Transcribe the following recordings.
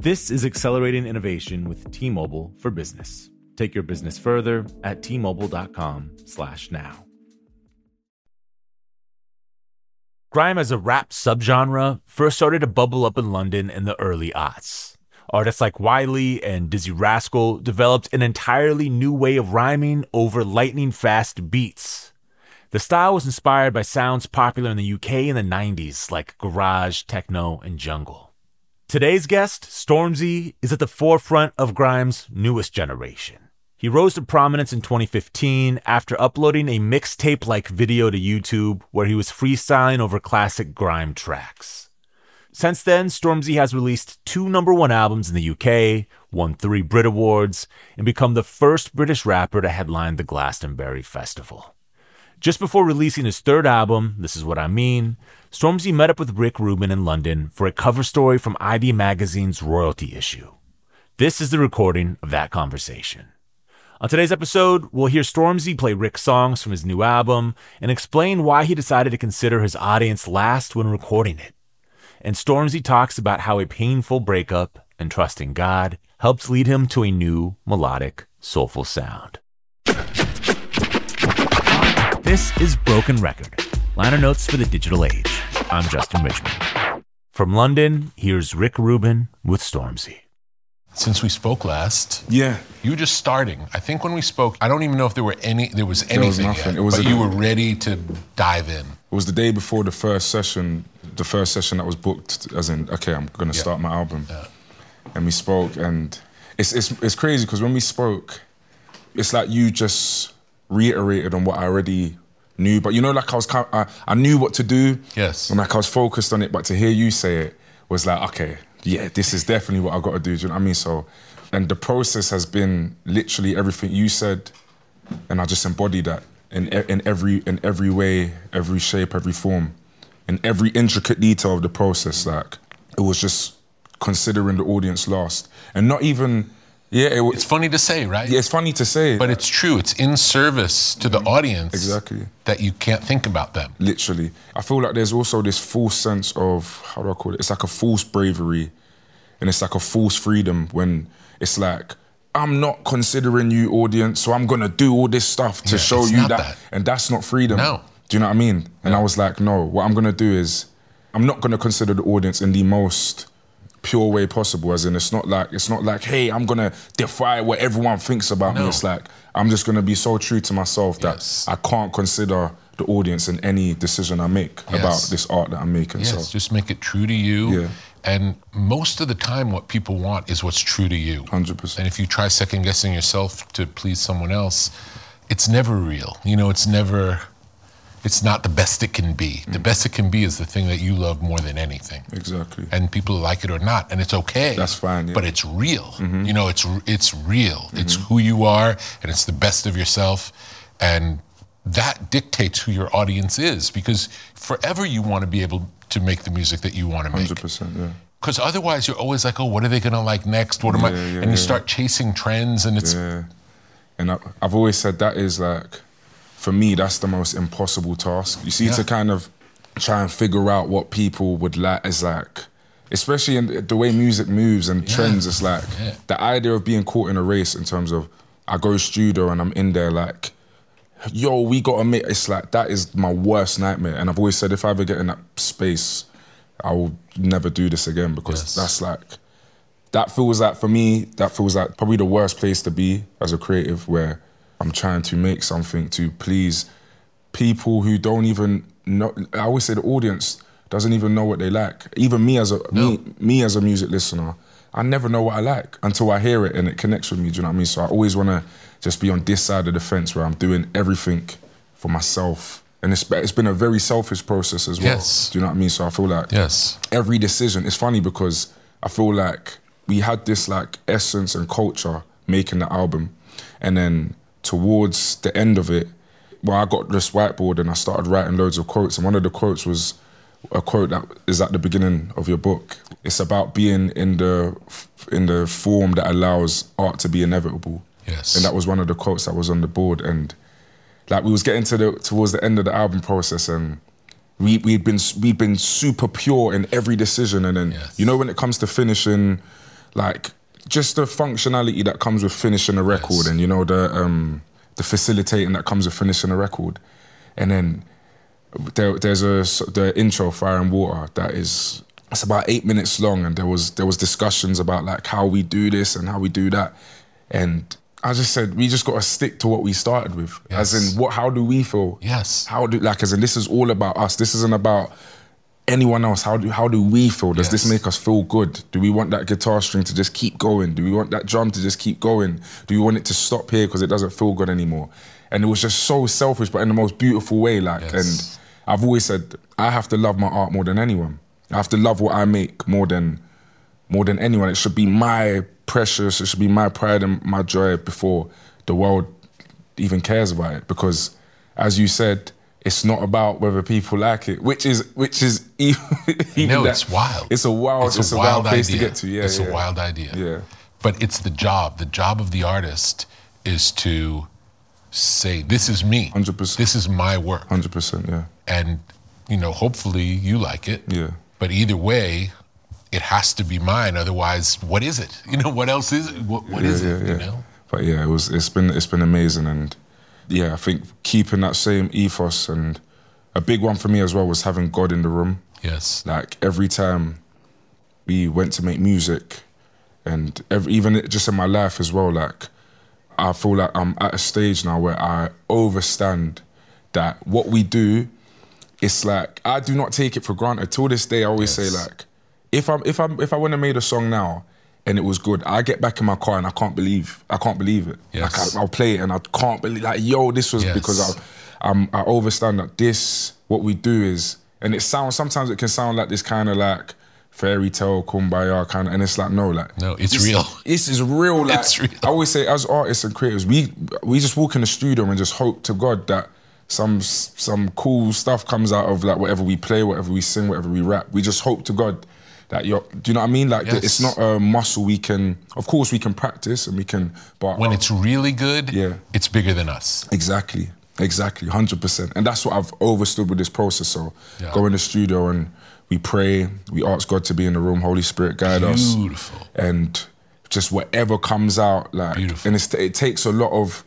This is accelerating innovation with T-Mobile for Business. Take your business further at t-mobile.com/now. Grime as a rap subgenre first started to bubble up in London in the early aughts. Artists like Wiley and Dizzee Rascal developed an entirely new way of rhyming over lightning fast beats. The style was inspired by sounds popular in the UK in the 90s, like garage, techno, and jungle. Today's guest, Stormzy, is at the forefront of Grime's newest generation. He rose to prominence in 2015 after uploading a mixtape like video to YouTube where he was freestyling over classic grime tracks. Since then, Stormzy has released two number one albums in the UK, won three Brit Awards, and become the first British rapper to headline the Glastonbury Festival. Just before releasing his third album, This Is What I Mean, Stormzy met up with Rick Rubin in London for a cover story from ID Magazine's royalty issue. This is the recording of that conversation. On today's episode, we'll hear Stormzy play Rick songs from his new album and explain why he decided to consider his audience last when recording it. And Stormzy talks about how a painful breakup and trusting God helps lead him to a new melodic, soulful sound. This is Broken Record, liner notes for the digital age. I'm Justin Richmond. From London, here's Rick Rubin with Stormzy. Since we spoke last, Yeah. you were just starting. I think when we spoke, I don't even know if there were any, there was anything. There was nothing. yet, It was but a- you were ready to dive in. It was the day before the first session, the first session that was booked, as in, okay, I'm gonna Yeah. start my album. Yeah. And we spoke, and it's it's, it's crazy because when we spoke, it's like you just reiterated on what I already knew. But you know, like I was, kind I, I knew what to do. Yes. And like I was focused on it, but to hear you say it was like, okay, yeah, this is definitely what I got to do. Do you know what I mean? So, and the process has been literally everything you said, and I just embody that in in every in every way, every shape, every form, in every intricate detail of the process. Like it was just considering the audience last, and not even yeah. It was, It's funny to say, right? yeah, it's funny to say, But it's true. It's in service to the audience. Exactly. That you can't think about them. literally. I feel like there's also this false sense of how do I call it? It's like a false bravery, and it's like a false freedom when it's like I'm not considering you audience, so I'm gonna do all this stuff to Yeah, show you that. that. and that's not freedom. No. Do you know what I mean? And I was like, no. What I'm gonna do is I'm not gonna consider the audience in the most pure way possible. As in, it's not like it's not like, hey, I'm gonna defy what everyone thinks about me. It's like I'm just gonna be so true to myself that Yes. I can't consider the audience in any decision I make Yes. about this art that I'm making. Yes, so just make it true to you. Yeah. And most of the time, what people want is what's true to you. 100%. And if you try second guessing yourself to please someone else, it's never real. You know, it's never, it's not the best it can be. The mm. best it can be is the thing that you love more than anything. Exactly. And people like it or not, and it's okay. That's fine, yeah. But it's real. Mm-hmm. You know, it's it's real. Mm-hmm. It's who you are, and it's the best of yourself, and that dictates who your audience is. Because forever you want to be able to make the music that you want to make. Hundred percent. Yeah. Because otherwise, you're always like, oh, what are they gonna like next? What am I? Yeah, yeah, and you yeah. start chasing trends, and it's Yeah. And I, I've always said that is like, for me, that's the most impossible task. You see, Yeah. to kind of try and figure out what people would like is like, especially in the way music moves and trends. It's like Yeah. the idea of being caught in a race in terms of I go studio and I'm in there like, yo, we gotta make. It's like that is my worst nightmare. And I've always said if I ever get in that space, I will never do this again because Yes. that's like that feels like for me that feels like probably the worst place to be as a creative where i'm trying to make something to please people who don't even know i always say the audience doesn't even know what they like. Even me as a me, me as a music listener i never know what i like until i hear it and it connects with me do you know what i mean? So i always want to just be on this side of the fence where i'm doing everything for myself. And it's, it's been a very selfish process as well Yes. do you know what i mean? So i feel like yes, every decision. It's funny because I feel like we had this like essence and culture making the album, and then towards the end of it, well, I got this whiteboard and I started writing loads of quotes, and one of the quotes was a quote that is at the beginning of your book. It's about being in the in the form that allows art to be inevitable. Yes. and that was one of the quotes that was on the board, and like we was getting to the towards the end of the album process and we we'd been we'd been super pure in every decision and then Yes. you know when it comes to finishing like just the functionality that comes with finishing a record Yes. and you know the um the facilitating that comes with finishing a record. And then there, there's a the intro fire and water that is it's about eight minutes long. And there was there was discussions about like how we do this and how we do that. And I just said we just got to stick to what we started with. As in what how do we feel? Yes, how do like as in this is all about us. This isn't about anyone else how do how do we feel? Does this make us feel good? Do we want that guitar string to just keep going? Do we want that drum to just keep going? Do we want it to stop here because it doesn't feel good anymore? And it was just so selfish but in the most beautiful way like Yes. and i've always said i have to love my art more than anyone. I have to love what i make more than more than anyone. It should be my precious it should be my pride and my joy before the world even cares about it. Because as you said it's not about whether people like it which is which is even, even no, that- it's wild. it's a wild it's, a, wild, place idea. to get to yeah it's yeah. a wild idea. Yeah. but it's the job. The job of the artist is to say, "This is me. 100%. This is my work," 100% yeah and you know, hopefully you like it. Yeah. But either way, it has to be mine. Otherwise, what is it? You know, what else is it? What, what yeah, is it? You know. But yeah, it was. It's been. It's been amazing, and yeah, I think keeping that same ethos and a big one for me as well was having God in the room. Yes. Like every time we went to make music, and every, even just in my life as well, like I feel like I'm at a stage now where I overstand that what we do, it's like I do not take it for granted. Till this day, I always Yes. say like, if I'm if I'm if I went and made a song now and it was good, I get back in my car and I can't believe I can't believe it. Yes. Like I, I'll play it and I can't believe like yo, this was Yes. because I um, I overstand that this what we do is and it sounds sometimes it can sound like this kind of like fairy tale kumbaya kind of and it's like no like No, it's this- real. this is real like It's real. I always say as artists and creators we we just walk in the studio and just hope to God that some some cool stuff comes out of like whatever we play whatever we sing whatever we rap we just hope to God that you're do you know what I mean like Yes. it's not a muscle we can of course we can practice and we can but When it's really good, Yeah. it's bigger than us. Exactly. Exactly. Hundred percent. And that's what I've overstood with this process. So Yeah. go in the studio and we pray, we ask God to be in the room, Holy Spirit guide us. Beautiful. And just whatever comes out, like Beautiful. and it's, it takes a lot of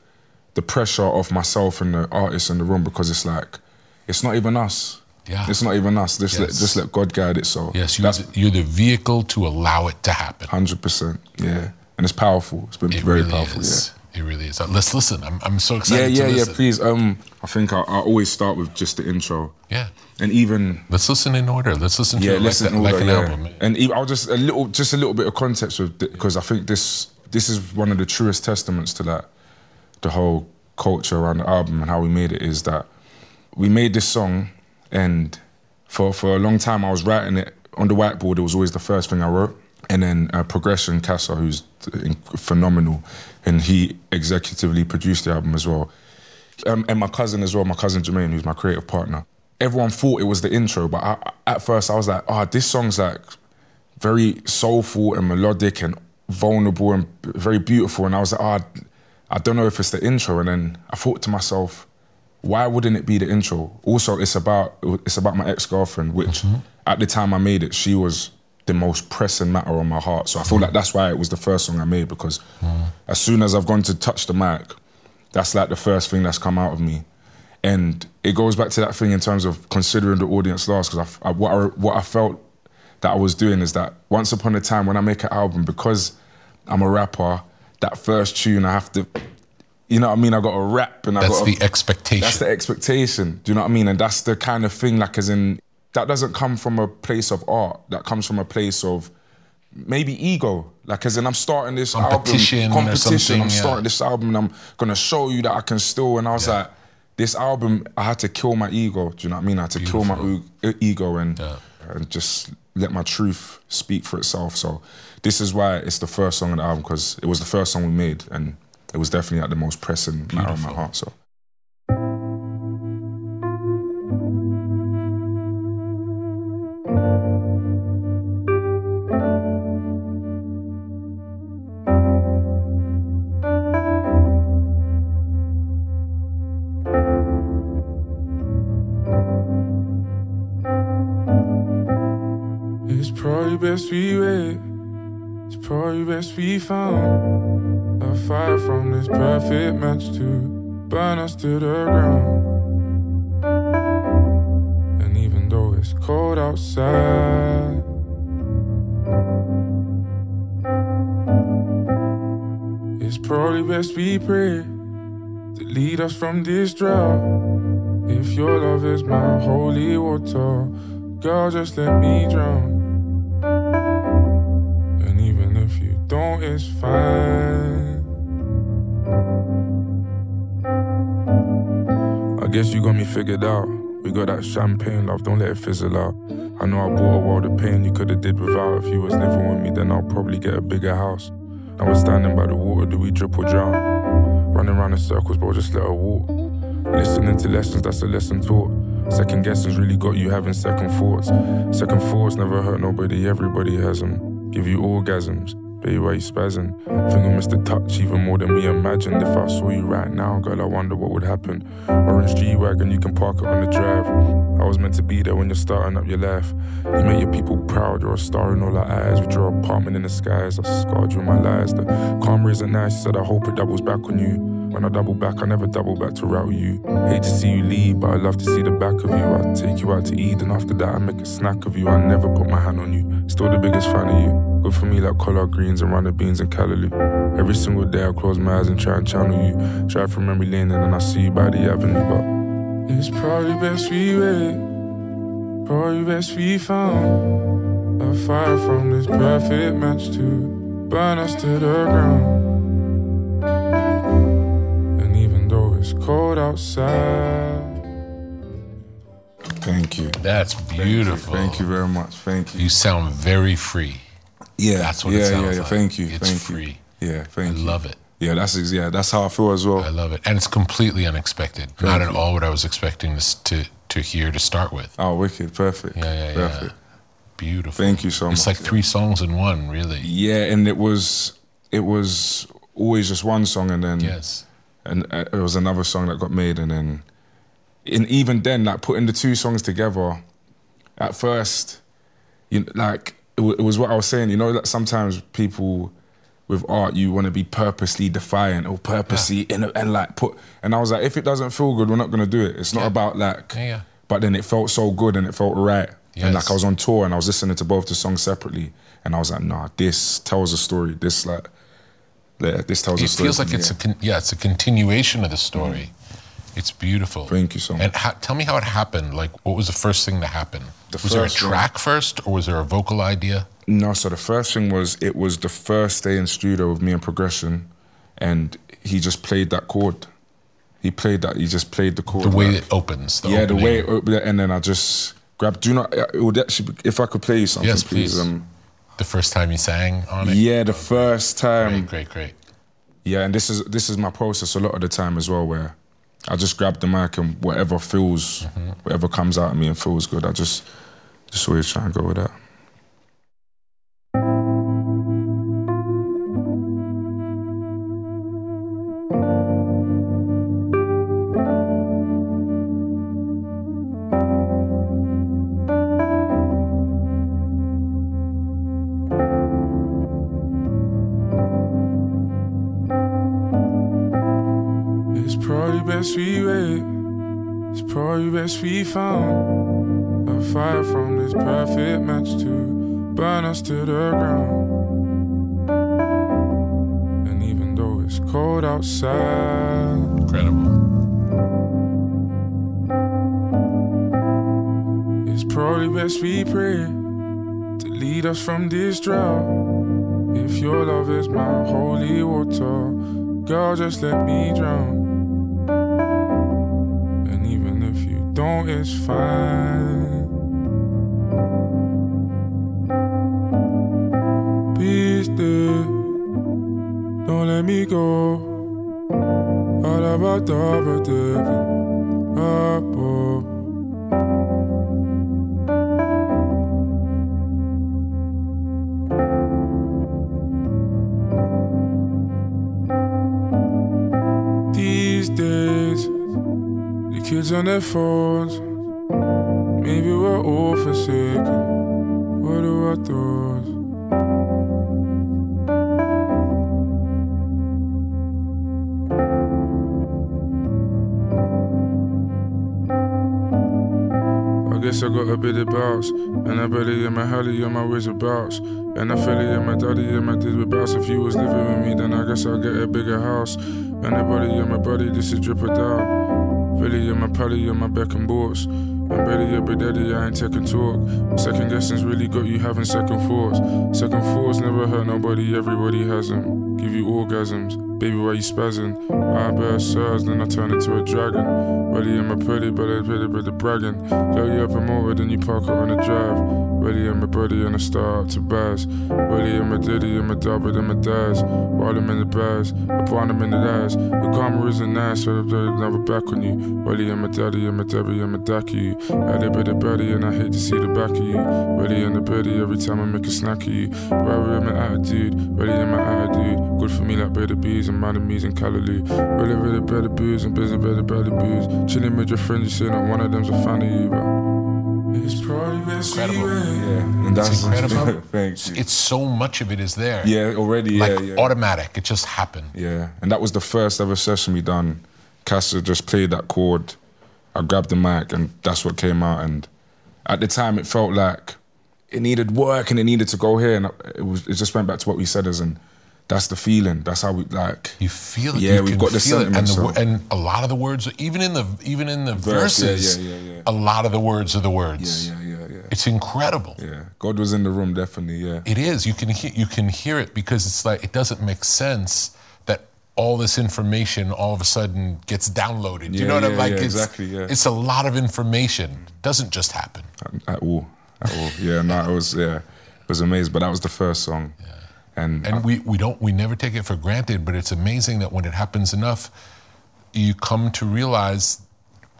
the pressure off myself and the artists in the room because it's like it's not even us. Yeah. It's not even us. Just let just let God guide it. So Yes, you're that's the, you're the vehicle to allow it to happen. hundred percent. Yeah. And it's powerful. It's been It very really powerful. is. It really is. Uh, Let's listen. I'm, I'm so excited Yeah, to yeah, yeah. Please. Um I think I, I always start with just the intro. Yeah. And even Let's listen in order. Let's listen to yeah, it like, listen, that- like an yeah. album. And even, I'll just a little, just a little bit of context with because I think this this is one of the truest testaments to that the whole culture around the album and how we made it is that we made this song, and for for a long time I was writing it on the whiteboard. It was always the first thing I wrote, and then uh, Progression Casa, who's phenomenal, and he executively produced the album as well, um, and my cousin as well, my cousin Jermaine, who's my creative partner. Everyone thought it was the intro, but I, at first I was like, "Oh, this song's like very soulful and melodic and vulnerable and very beautiful." And I was like, "Oh." I don't know if it's the intro. And then I thought to myself, why wouldn't it be the intro? Also, it's about it's about my ex girlfriend, which mm-hmm. at the time I made it, she was the most pressing matter on my heart. So I feel like that's why it was the first song I made because mm as soon as I've gone to touch the mic, that's like the first thing that's come out of me. And it goes back to that thing in terms of considering the audience last because I, I, what I, what I felt that I was doing is that once upon a time when I make an album because I'm a rapper that first tune, I have to, you know what I mean? I got a rap and I that's got the expectation. That's the expectation. Do you know what I mean? And that's the kind of thing, like, as in, that doesn't come from a place of art. That comes from a place of maybe ego. Like, as in, I'm starting this competition album, competition. I'm yeah. starting this album, and I'm gonna show you that I can still. And I was yeah. like, this album, I had to kill my ego. Do you know what I mean? I had to Beautiful. kill my ego and yeah. and just let my truth speak for itself. So this is why it's the first song on the album because it was the first song we made and it was definitely like the most pressing matter on my heart. So. It's probably best we wait. It's probably best we found a fire from this perfect match to burn us to the ground. And even though it's cold outside, it's probably best we pray to lead us from this drought. If your love is my holy water, girl, just let me drown. Don't, it's fine. I guess you got me figured out. We got that champagne love, don't let it fizzle out. I know I brought a world of pain you could have did without. If you was living with me, then I'll probably get a bigger house. Now we're standing by the water, do we drip or drown? Running around in circles, bro, just let her walk. Listening to lessons, that's a lesson taught. Second guessing's really got you having second thoughts. Second thoughts never hurt nobody, everybody has them. Give you orgasms. Baby, why you spazzing? Think I missed the touch even more than we imagined. If I saw you right now, girl, I wonder what would happen. Orange G Wagon, you can park it on the drive. I was meant to be there when you're starting up your life. You make your people proud, you're a star in all our eyes. With your apartment in the skies, I scarred you in my lies. The karma isn't nice, you said I hope it doubles back on you. When I double back, I never double back to route you. Hate to see you leave, but I love to see the back of you. I take you out to eat, and after that, I make a snack of you. I never put my hand on you. Still the biggest fan of you. Good for me like collard greens and runner beans and callaloo. Every single day I close my eyes and try and channel you. Drive from memory lane and then I see you by the avenue, but it's probably best we wait. Probably best we found a fire from this perfect match to burn us to the ground. And even though it's cold outside. Thank you. That's beautiful. Thank you, Thank you very much. Thank you. You sound very free. Yeah, that's what yeah, it sounds yeah, yeah. like. Thank you, It's thank free. you. Yeah, thank you. I you. love it. Yeah, that's yeah, that's how I feel as well. I love it, and it's completely unexpected. Not at all what I was expecting to to to hear to start with. Oh, wicked, perfect. Yeah, yeah, perfect. yeah. Beautiful. Thank you so It's much. It's like three songs in one, really. Yeah, and it was it was always just one song, and then Yes. and uh, it was another song that got made, and then and even then, like putting the two songs together, at first, you like it, wa- it was what I was saying. You know, that sometimes people with art, you want to be purposely defiant or purposely and, and like put. And I was like, if it doesn't feel good, we're not gonna do it. It's not Yeah. about like. Yeah, yeah. But then it felt so good and it felt right. And like I was on tour and I was listening to both the songs separately, and I was like, nah, this tells a story. This like, yeah, this tells a story. It feels like it's a con- yeah, it's a continuation of the story. It's beautiful. Thank you so much. And how, tell me how it happened. Like, what was the first thing to happen? The was there a track first, or was there a vocal idea? No, so the first thing was it was the first day in studio with me and Progression, and he just played that chord, he played that. He just played the chord. The way like- it opens. The yeah, the way it opened, and then I just grabbed. Do not. It would actually, if I could play you something, Yes, please. please. Um, The first time you sang on it. yeah, the first time. Great, great, great. Yeah, and this is this is my process a lot of the time as well, where I just grab the mic and whatever feels, Mm-hmm. whatever comes out of me and feels good, I just just always try and go with that. Found a fire from this perfect match to burn us to the ground. And even though it's cold outside, Incredible. it's probably best we pray to lead us from this drought. If your love is my holy water, girl, just let me drown. It's fine. Be still, don't let me go. All Alabadabadabin, abo. These kids on their phones. Maybe we're all forsaken. What do I thoughts? I guess I got a bit of bounce. And I belly in my hally on my ways about. And I feel it in my daddy and my did with bounce. If you was living with me, then I guess I'll get a bigger house. And the body in my body, this is dripper down. Really in my paddy and my back and boards. Betty, yeah, but daddy, I ain't taking talk. Second guessing's really got you having second thoughts. Second thoughts never hurt nobody, everybody has them. Give you orgasms, baby, why you spazzing? I bear sirs, then I turn into a dragon. Ready in my pretty, but I pretty, but the bragging. Yo, you're promoted, then you park up on the drive. Ready in my buddy, and I start to buzz. Ready in my diddy, and my double, and dads. While I'm in the bags, I put them in the ass. The karma isn't nice, so I'm never back on you. Ready in my daddy, and my Debbie, and my Ducky. I did bit of buddy, and I hate to see the back of you. Ready in the biddy, every time I make a snack of you. Ready in my attitude, ready in my attitude. Good for me like better bees and mind me's and calorie. Really, really better booze and busy, better, better booze. Chilling with your friends, you say not one of them's a fan of you, but it's probably Incredible. Yeah, and that's incredible. Thank you. It's so much of it is there. yeah, already. Yeah, Like yeah. automatic. It just happened. Yeah, and that was the first ever session we done. Casa just played that chord. I grabbed the mic, and that's what came out. And at the time, it felt like it needed work and it needed to go here. And it was. It just went back to what we said as, and that's the feeling. That's how we like. You feel it. Yeah, you we've got the feel it. and, sentiment, the, so- and a lot of the words, even in the even in the Verse, verses, yeah, yeah, yeah. a lot of the words are the words. Yeah, yeah, yeah, yeah. It's incredible. Yeah, God was in the room, definitely. Yeah, It is. You can he- you can hear it because it's like it doesn't make sense that all this information all of a sudden gets downloaded. Do you know what I'm like? yeah, it's, exactly, yeah. It's a lot of information. It doesn't just happen. at, at all, at all. Yeah, no, it was yeah, it was amazing. But that was the first song, and, And we, we don't we never take it for granted, but it's amazing that when it happens enough, you come to realize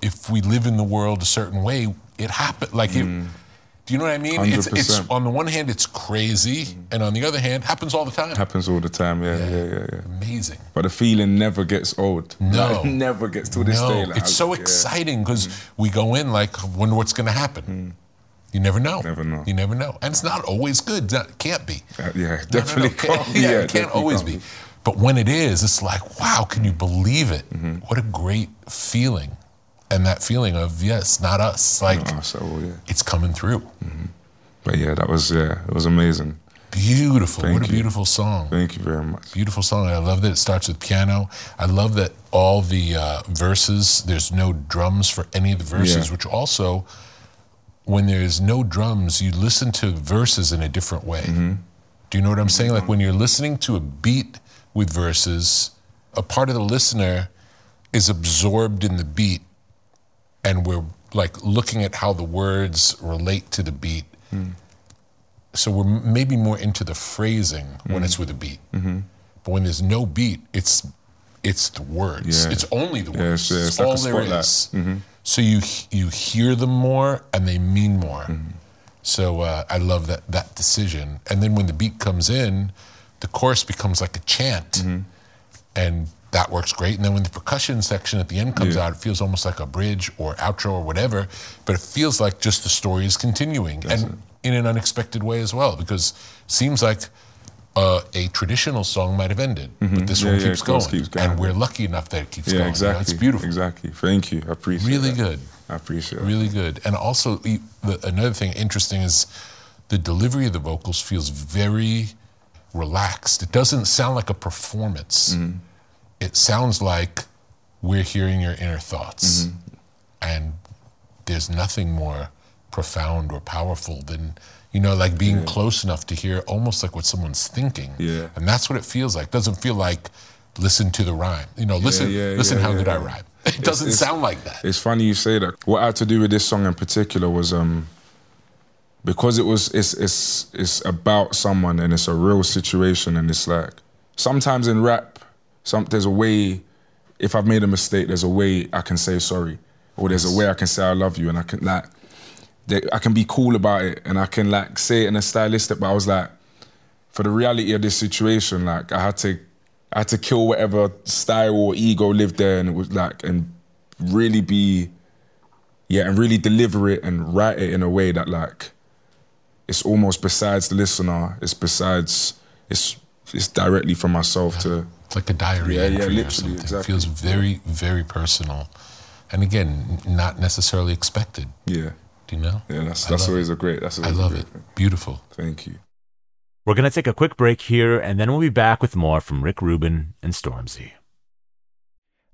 if we live in the world a certain way, it happened. Like it. Mm. Do you know what I mean? It's, it's 100%. on the one hand it's crazy, mm. and on the other hand, happens all the time. happens all the time. Yeah, yeah, yeah, yeah. Amazing. But the feeling never gets old. No. Like, never gets to this no, day. like, it's so yeah. exciting because mm. we go in like, wonder what's going to happen. You never know. Never know. You never know, and it's not always good. It can't be. Uh, yeah, No, no, no, definitely can't- yeah, Yeah, it can't always be. But when it is, it's like, wow, can you believe it? Mm-hmm. What a great feeling. And that feeling of, yes, not us. Like, Oh, so yeah. it's coming through. But yeah, that was yeah, it was amazing. Beautiful. Thank what a beautiful song. Thank you very much. Beautiful song. I love that it starts with piano. I love that all the uh, verses, there's no drums for any of the verses, Yeah. which also, when there's no drums, you listen to verses in a different way. Mm-hmm. Do you know what I'm saying? Like mm-hmm. when you're listening to a beat with verses, a part of the listener is absorbed in the beat and we're like looking at how the words relate to the beat. Mm. So we're maybe more into the phrasing when mm-hmm. it's with a beat. Mm-hmm. But when there's no beat, it's it's the words. Yeah. It's only the words. it's- yeah, it's It's like a all there is. Mm-hmm. So you you hear them more and they mean more. Mm-hmm. So uh, I love that that decision. And then when the beat comes in, the chorus becomes like a chant, mm-hmm. and that works great. And then when the percussion section at the end comes Yeah. out, it feels almost like a bridge or outro or whatever. But it feels like just the story is continuing, and in an unexpected way as well, because it seems like. Uh, a traditional song might have ended, but this Yeah, one keeps, going, keeps going. and we're lucky enough that it keeps Yeah, going. you know, exactly. It's beautiful. Exactly. Thank you. I appreciate Really that. good. I appreciate it. Really good. And also, the, another thing interesting is the delivery of the vocals feels very relaxed. It doesn't sound like a performance. Mm-hmm. It sounds like we're hearing your inner thoughts. Mm-hmm. And there's nothing more profound or powerful than, you know, like being close enough to hear almost like what someone's thinking. Yeah. And that's what it feels like. doesn't feel like listen to the rhyme. You know, listen, yeah, listen yeah, how yeah, good I rhyme. It doesn't it's- sound like that. It's funny you say that. What I had to do with this song in particular was um because it was it's it's it's about someone and it's a real situation and it's like sometimes in rap, some there's a way if I've made a mistake, there's a way I can say sorry. Or there's a way I can say I love you and I can like they, I can be cool about it and I can like say it in a stylistic, but I was like, for the reality of this situation, like I had to I had to kill whatever style or ego lived there and it was like and really be yeah, and really deliver it and write it in a way that like it's almost besides the listener, it's besides it's it's directly from myself to It's like a diary Yeah, yeah, entry or literally, something. exactly. It feels very, very personal. And again, not necessarily expected. yeah. Do you know? Yeah, that's that's always it. a great that's I always a love great it. thing. Beautiful. Thank you. We're going to take a quick break here, and then we'll be back with more from Rick Rubin and Stormzy.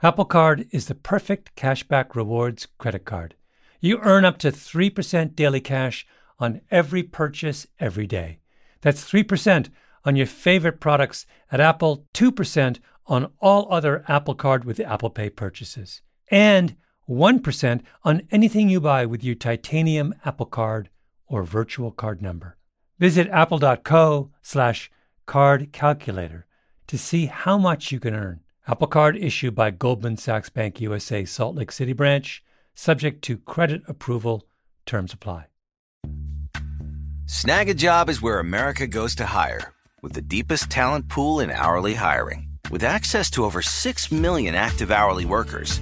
Apple Card is the perfect cashback rewards credit card. You earn up to 3% daily cash on every purchase every day. That's 3% on your favorite products at Apple, 2% on all other Apple Card with Apple Pay purchases, and 1% on anything you buy with your titanium Apple Card or virtual card number. Visit apple.co slash card calculator to see how much you can earn. Apple Card issued by Goldman Sachs Bank USA Salt Lake City branch, subject to credit approval. Terms apply. Snagajob is where America goes to hire, with the deepest talent pool in hourly hiring. With access to over 6 million active hourly workers,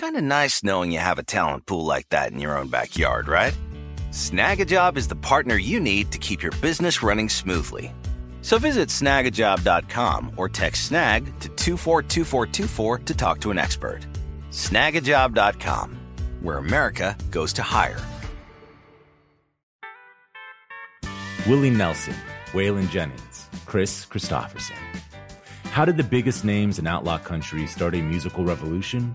Kind of nice knowing you have a talent pool like that in your own backyard, right? Snagajob is the partner you need to keep your business running smoothly. So visit snagajob.com or text snag to 242424 to talk to an expert. Snagajob.com, where America goes to hire. Willie Nelson, Waylon Jennings, Kris Kristofferson. How did the biggest names in outlaw country start a musical revolution?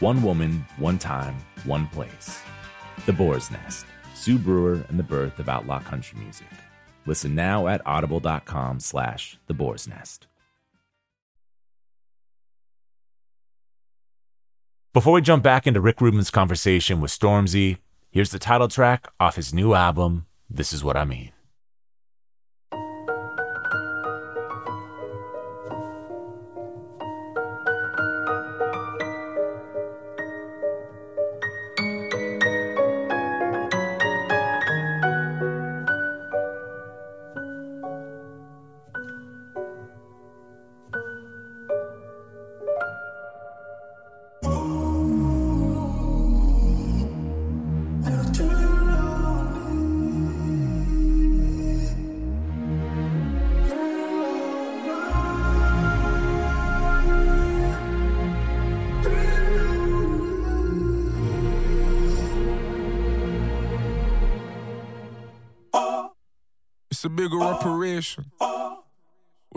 One woman, one time, one place. The Boar's Nest. Sue Brewer and the birth of outlaw country music. Listen now at audible.com slash the boar's nest. Before we jump back into Rick Rubin's conversation with Stormzy, here's the title track off his new album, This Is What I Mean.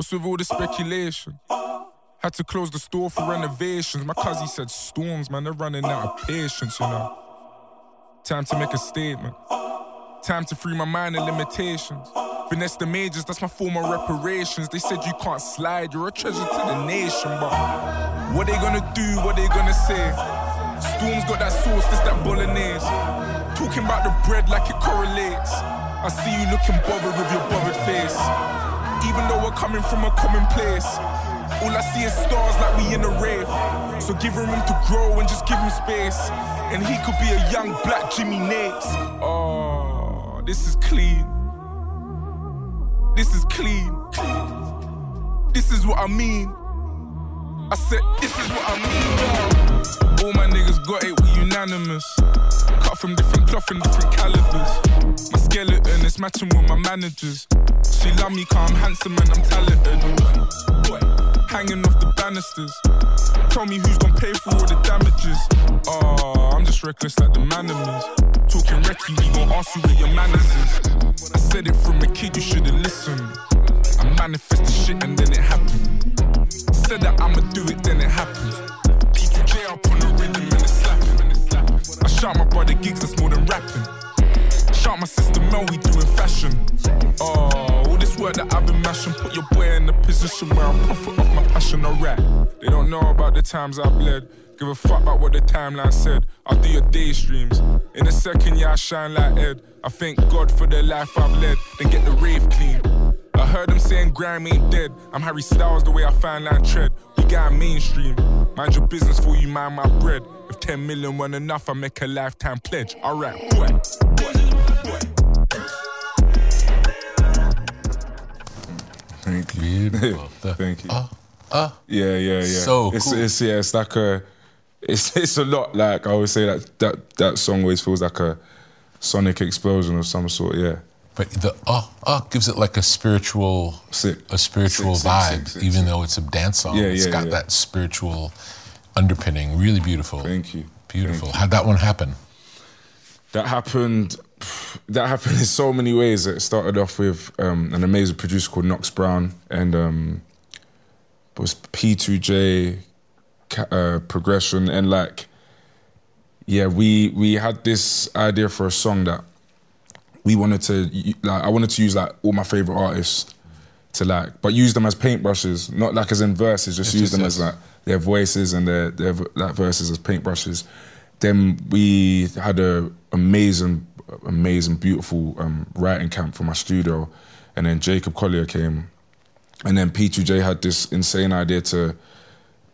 With all the speculation? Had to close the store for renovations. My cousin said storms, man, they're running out of patience, you know. Time to make a statement. Time to free my mind of limitations. Finesse the majors, that's my form of reparations. They said you can't slide, you're a treasure to the nation, but what they gonna do, what they gonna say? Storms got that sauce, this that bolognese. Talking about the bread like it correlates. I see you looking bothered with your bothered face. Even though we're coming from a common place, all I see is stars like we in a rave. So give him room to grow and just give him space. And he could be a young black Jimmy Nates. Oh, this is clean. This is clean. This is what I mean. I said, this is what I mean. All my niggas got it, we unanimous. Cut from different cloth and different calibers. My skeleton is matching with my managers. She love me cause I'm handsome and I'm talented. Hanging off the banisters. Tell me who's gonna pay for all the damages. Oh, I'm just reckless like the manimals. Talking recce, we gon' ask you where your manners is. I said it from a kid, you should've listened. I manifest the shit and then it happened. Said that I'ma do it, then it happens. P2J up on the rhythm and it's slapping. I shot my brother gigs, that's more than rapping. Shout my sister Mel, we doing fashion. Oh, all this work that I've been mashing, put your boy in a position where I'm profit off my passion, alright. They don't know about the times I bled. Give a fuck about what the timeline said. I'll do your day streams. In a second, yeah, I shine like Ed. I thank God for the life I've led, then get the rave clean. I heard them saying grime ain't dead. I'm Harry Styles the way I find line tread. We got mainstream. Mind your business for you, mind my bread. If 10 million weren't enough, I make a lifetime pledge. Alright, boy. Thank you. Beautiful. Thank you. Oh, oh. Yeah, yeah, yeah. So it's, cool. it's yeah, it's like a, it's it's a lot. Like I always say that that that song always feels like a sonic explosion of some sort. Yeah, But the oh oh gives it like a spiritual Sick. a spiritual Sick, vibe, sick, even though it's a dance song. Yeah, it's yeah, It's got yeah. that spiritual underpinning. Really beautiful. Thank you. Beautiful. Thank you. How'd that one happen? that happened. That happened in so many ways. It started off with um, an amazing producer called Knox Brown, and um, it was P2J, uh, progression, and like, yeah, we we had this idea for a song that we wanted to like. I wanted to use like all my favorite artists to like, but use them as paintbrushes, not like as in verses. Just Yes, use yes, them as like their voices and their their like verses as paintbrushes. Then we had a amazing, amazing, beautiful um, writing camp for my studio, and then Jacob Collier came, and then P2J had this insane idea to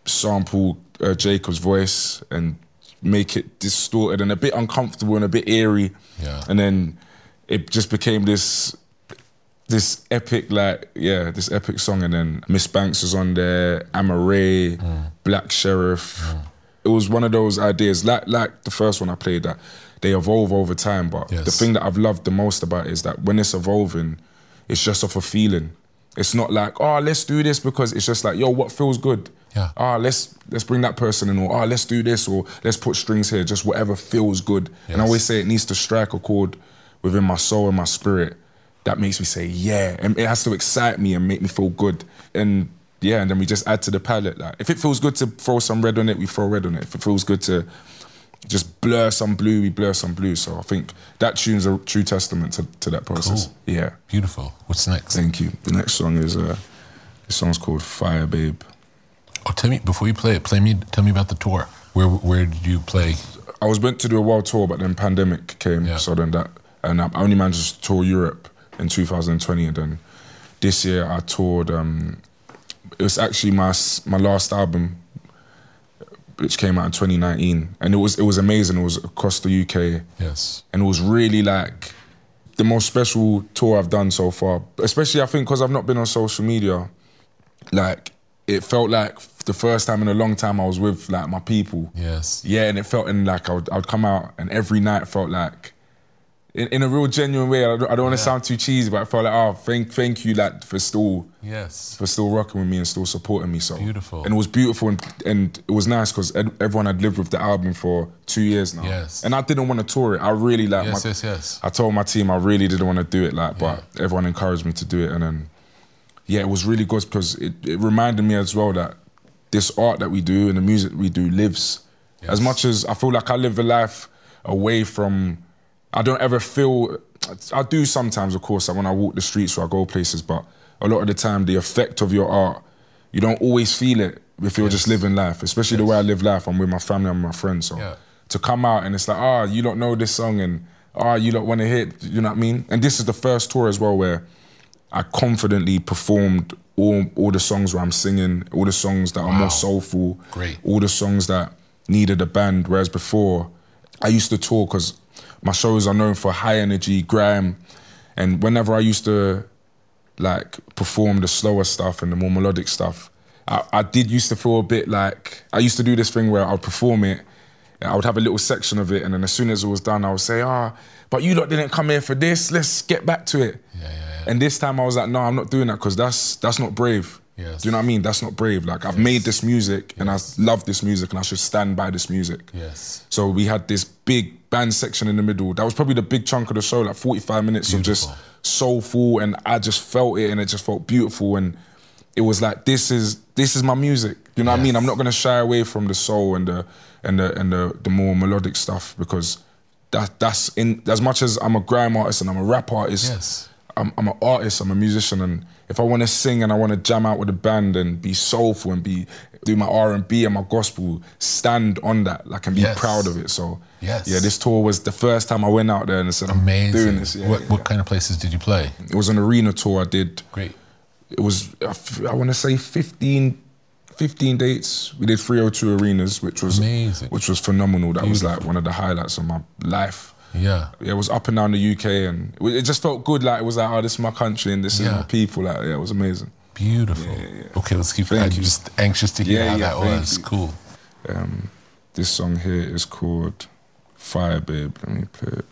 sample uh, Jacob's voice and make it distorted and a bit uncomfortable and a bit eerie. Yeah. And then it just became this this epic like yeah this epic song and then Miss Banks was on there, Amaarae, Black Sherif. It was one of those ideas like like the first one I played that they evolve over time. But the thing that I've loved the most about it is that when it's evolving, it's just off a feeling. It's not like oh let's do this because it's just like yo what feels good. Yeah. Ah, let's let's bring that person in, or ah, let's do this, or let's put strings here. Just whatever feels good. And I always say it needs to strike a chord within my soul and my spirit that makes me say yeah, and it has to excite me and make me feel good. And yeah, and then we just add to the palette. Like if it feels good to throw some red on it, we throw red on it. If it feels good to just blur some blue, we blur some blue. So I think that tune's a true testament to, to that process. Cool. Yeah. Beautiful. What's next? Thank you. The next song is uh, this song's called Fire Babe. Oh, tell me before you play it. Play me. Tell me about the tour. Where Where did you play? I was meant to do a world tour, but then pandemic came. Yeah. So then that, and I only managed to tour Europe in 2020, and then this year I toured. Um, it was actually my my last album, which came out in 2019, and it was it was amazing. It was across the UK, Yes. and it was really like the most special tour I've done so far. Especially I think because I've not been on social media, like it felt like the first time in a long time I was with like my people. Yes. Yeah, and it felt in like I would, I would come out and every night felt like, in, in a real genuine way. I don't, I don't want to sound too cheesy, but I felt like, oh, thank thank you like for still Yes. for still rocking with me and still supporting me. So Beautiful. and it was beautiful and, and it was nice because everyone had lived with the album for two years now. Yes. and I didn't want to tour it. I really like. Yes. my, Yes. Yes. I told my team I really didn't want to do it, like, but everyone encouraged me to do it, and then yeah, it was really good because it, it reminded me as well that this art that we do and the music we do lives. As much as I feel like I live a life away from, I don't ever feel. I do sometimes, of course, when I walk the streets or I go places, but a lot of the time, the effect of your art, you don't always feel it if you're just living life. Especially the way I live life, I'm with my family, I'm with my friends. So Yeah. to come out and it's like, ah, you don't know this song and ah, you don't want to hit, you know what I mean? And this is the first tour as well where I confidently performed all all the songs where I'm singing, all the songs that are more soulful, Great. all the songs that needed a band. Whereas before, I used to tour because my shows are known for high energy, grime, and whenever I used to like perform the slower stuff and the more melodic stuff, I, I did used to feel a bit like I used to do this thing where I'd perform it. I would have a little section of it, and then as soon as it was done, I would say, "Ah, but you lot didn't come here for this. Let's get back to it." Yeah. Yeah. yeah. And this time I was like, no, I'm not doing that because that's that's not brave. Yes. Do you know what I mean? That's not brave. Like I've made this music and I love this music and I should stand by this music. Yes. So we had this big band section in the middle. That was probably the big chunk of the show, like 45 minutes of just soulful and I just felt it and it just felt beautiful and it was like this is this is my music. You know what I mean? I'm not gonna shy away from the soul and the and the and the, the more melodic stuff because that that's in as much as I'm a grime artist and I'm a rap artist. Yes. I'm, I'm an artist, I'm a musician, and if I want to sing and I want to jam out with a band and be soulful and be do my R and B and my gospel, stand on that, like and be Yes. proud of it. So Yes. yeah, this tour was the first time I went out there and said, I'm Amazing. doing this. Yeah, what yeah, What kind of places did you play? It was an arena tour I did. Great. It was I want to say 15, 15 dates. We did 302 arenas, which was Amazing. which was phenomenal. That was like one of the highlights of my life. Yeah. Yeah, it was up and down the UK, and it, it just felt good. Like it was like, oh, this is my country, and this is my people. Like, yeah, it was amazing. Beautiful. Okay, let's keep. Thank I'm you. just anxious to hear Yeah, how yeah, that was. you. Cool. Um, this song here is called Fire Babe. Let me play it.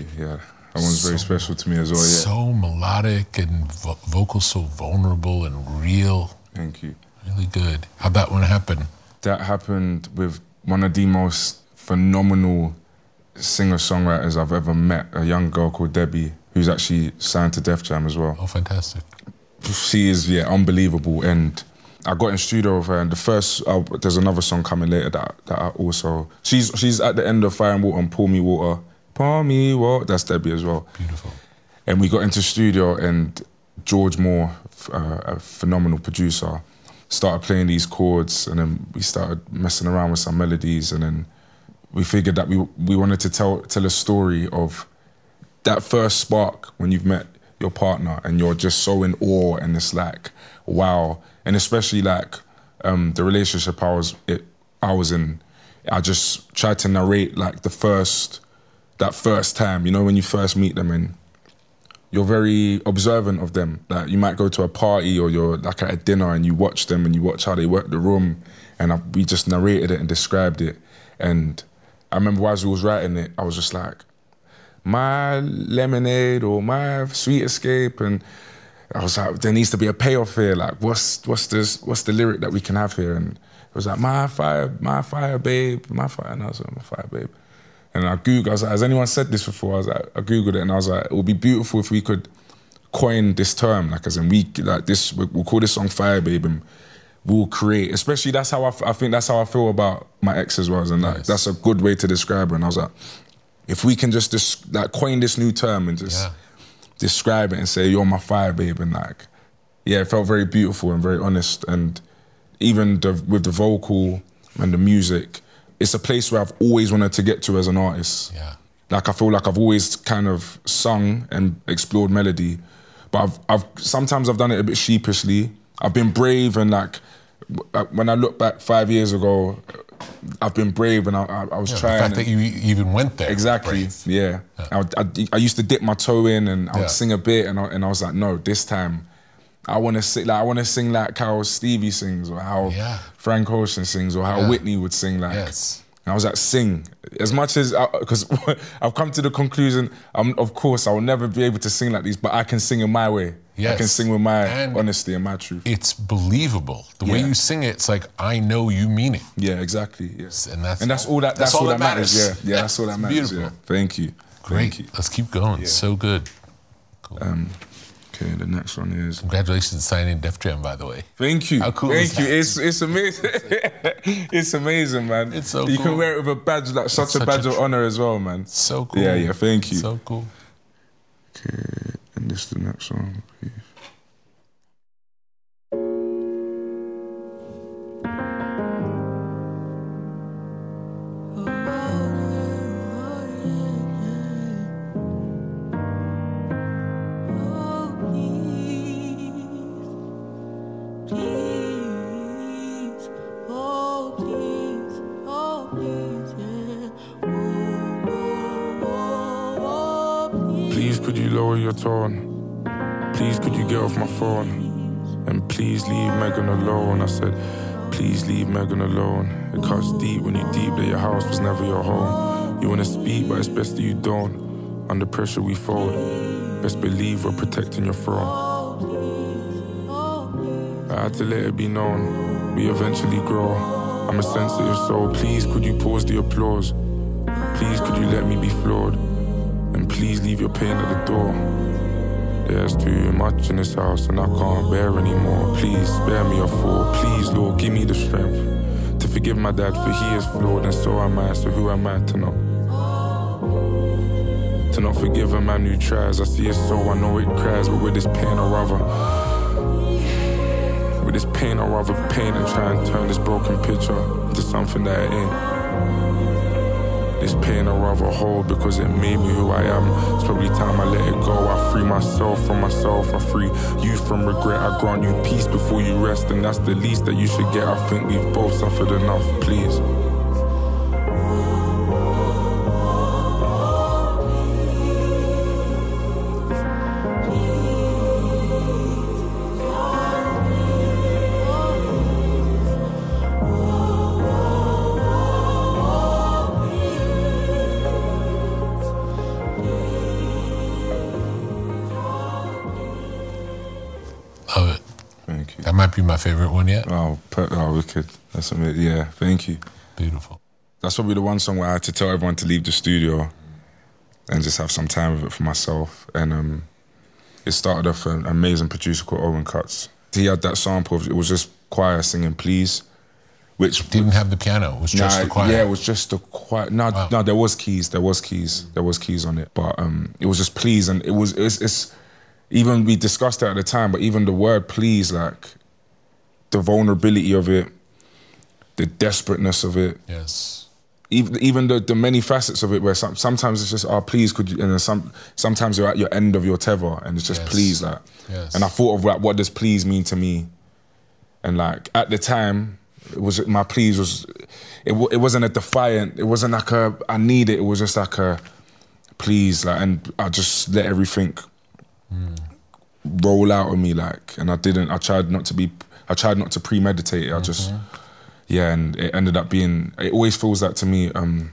You. Yeah. That one's very special to me as well. Yeah. So melodic and vo- vocals so vulnerable and real. Thank you. Really good. How'd that one happen? That happened with one of the most phenomenal singer songwriters I've ever met. A young girl called Debbie, who's actually signed to Def Jam as well. Oh, fantastic. she is yeah unbelievable and I got in studio with her and the first uh, there's another song coming later that that I also she's she's at the end of Fire and Water and Pour Me Water Pour Me Water that's Debbie as well. Beautiful. and we got into studio and George Moore uh, a phenomenal producer started playing these chords and then we started messing around with some melodies and then we figured that we we wanted to tell tell a story of that first spark when you've met your partner and you're just so in awe and it's like wow. And especially like um, the relationship I was it, I was in I just tried to narrate like the first that first time you know when you first meet them and you're very observant of them like you might go to a party or you're like at a dinner and you watch them and you watch how they work the room and I, we just narrated it and described it. And I remember as we was writing it I was just like my lemonade or my sweet escape. And I was like there needs to be a payoff here. Like what's what's this what's the lyric that we can have here? And it was like my fire my fire babe my fire. And I was like my fire babe and I googled I was like has anyone said this before I was like I googled it and I was like it would be beautiful if we could coin this term like as in we like this we- we'll call this song fire babe and we'll create especially that's how I, f- I think that's how I feel about my ex as well and like Nice. that's a good way to describe her and I was like if we can just dis- like coin this new term and just Yeah. describe it and say you're my fire babe and like yeah it felt very beautiful and very honest and even the, with the vocal and the music it's a place where I've always wanted to get to as an artist Yeah. like I feel like I've always kind of sung and explored melody but I've, I've sometimes I've done it a bit sheepishly I've been brave and like when I look back five years ago I've been brave and I, I, I was Yeah, the trying fact and- that you I went there. Exactly. Yeah. I, I, I used to dip my toe in and I would Yeah. sing a bit, and I, and I was like, no, this time I want to sing like I want to sing like how Stevie sings or how Yeah. Frank Ocean sings or how Yeah. Whitney would sing like. Yes. And I was like, sing as much as because I've come to the conclusion. Um, of course, I will never be able to sing like these, but I can sing in my way. Yes. I can sing with my And- honesty and my truth. It's believable. The way you sing it, it's like I know you mean it. yeah, exactly. Yes. And that's and that's all that that's, all that matters. Yeah, yeah, that's all that matters. beautiful. Yeah. Thank you. Great. Thank you. Let's keep going. So good. Okay, the next one is. Congratulations signing Def Jam, by the way. Thank you. How cool Thank you. It's it's amazing. it's amazing, man. It's so cool. You cool. can wear it with a badge, like such, such a badge a of honor as well, man. So cool. Yeah, yeah. Thank you. So cool. okay, and this is the next one. Please speak, but it's best that you don't. Under pressure we fold. Best believe we're protecting your throne. I had to let it be known. We eventually grow. I'm a sensitive soul. Please, could you pause the applause? Please, could you let me be flawed? And please leave your pain at the door. There's too much in this house and I can't bear anymore. Please spare me a fall. Please, Lord, give me the strength to forgive my dad for he is flawed and so am I. So who am I to know? Not forgive a man who tries. I see his soul, I know it cries, but with this pain I rather. With this pain I rather paint and try and turn this broken picture into something that it ain't. This pain I rather hold because it made me who I am. It's probably time I let it go. I free myself from myself. I free you from regret. I grant you peace before you rest, and that's the least that you should get. I think we've both suffered enough. Please. Thank you. That might be my favorite one yet. Oh, per- oh, wicked. That's amazing. Yeah, thank you. Beautiful. That's probably the one song where I had to tell everyone to leave the studio and just have some time with it for myself. And um, it started off an amazing producer called Owen Cuts. He had that sample. Of, it was just choir singing "Please," which Didn't have the piano. It was just Nah, the choir. Yeah, it was just the choir. No, Wow. no, there was keys. There was keys. There was keys on it, but um, it was just please, and it was it's, it's even we discussed it at the time, but even the word please, like the vulnerability of it, the desperateness of it, Yes. even even the, the many facets of it, where some, sometimes it's just oh please could you, and then some sometimes you're at your end of your tether, and it's just Yes. please like, Yes. and I thought of like what does please mean to me, and like at the time, it was my please was, it it wasn't a defiant, it wasn't like a I need it, it was just like a please like, and I just let everything hmm. roll out of me like, and I didn't. I tried not to be. I tried not to premeditate it. I just, yeah, and it ended up being. It always feels like to me, um,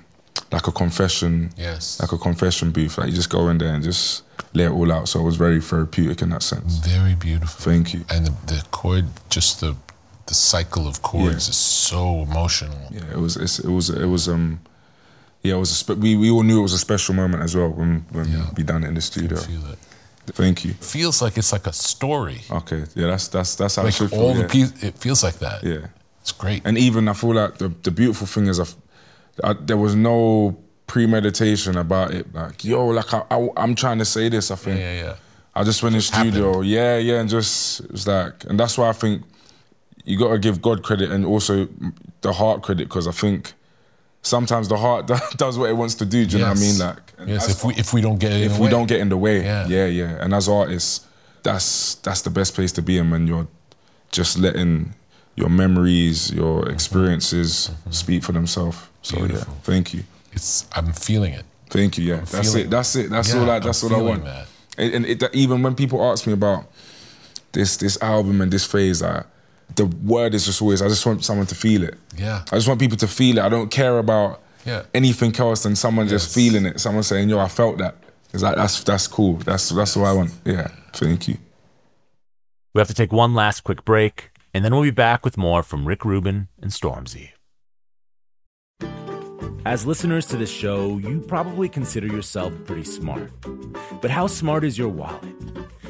like a confession. Yes. Like a confession booth. Like you just go in there and just lay it all out. So it was very therapeutic in that sense. Very beautiful. Thank you. And the, the chord, just the the cycle of chords Yeah. is so emotional. Yeah, it was. It's, it was. It was. Um, yeah, it was. A spe- we we all knew it was a special moment as well when when Yeah. we done it in the studio. Feel it. Thank you. Feels like it's like a story. Okay. Yeah, that's that's that's how it Like should feel. all yeah. the pieces, it feels like that. Yeah. It's great. And even I feel like the, the beautiful thing is, I, I, there was no premeditation about it. Like, yo, like I, I, am trying to say this. I think yeah, yeah. I just went in Just studio, happened. yeah, yeah, and just it was like, and that's why I think you got to give God credit and also the heart credit because I think sometimes the heart does what it wants to do. Do you know what I mean? Like, Yes, if we if we don't get if we way. don't get in the way, Yeah. yeah, yeah, And as artists, that's that's the best place to be in when you're just letting your memories, your experiences speak for themselves. So Mm-hmm. Beautiful. yeah, thank you, it's I'm feeling it. thank you. Yeah, that's it. That's it. That's Yeah, all. I, I'm that's all I want. that. And, and it, even when people ask me about this this album and this phase, I, the word is just always I just want someone to feel it. Yeah. I just want people to feel it. I don't care about Yeah. anything else than someone just feeling it. Someone saying, "Yo, I felt that." It's like that's that's cool. That's that's what I want. Yeah. Thank you. We have to take one last quick break, and then we'll be back with more from Rick Rubin and Stormzy. As listeners to this show, you probably consider yourself pretty smart. But how smart is your wallet?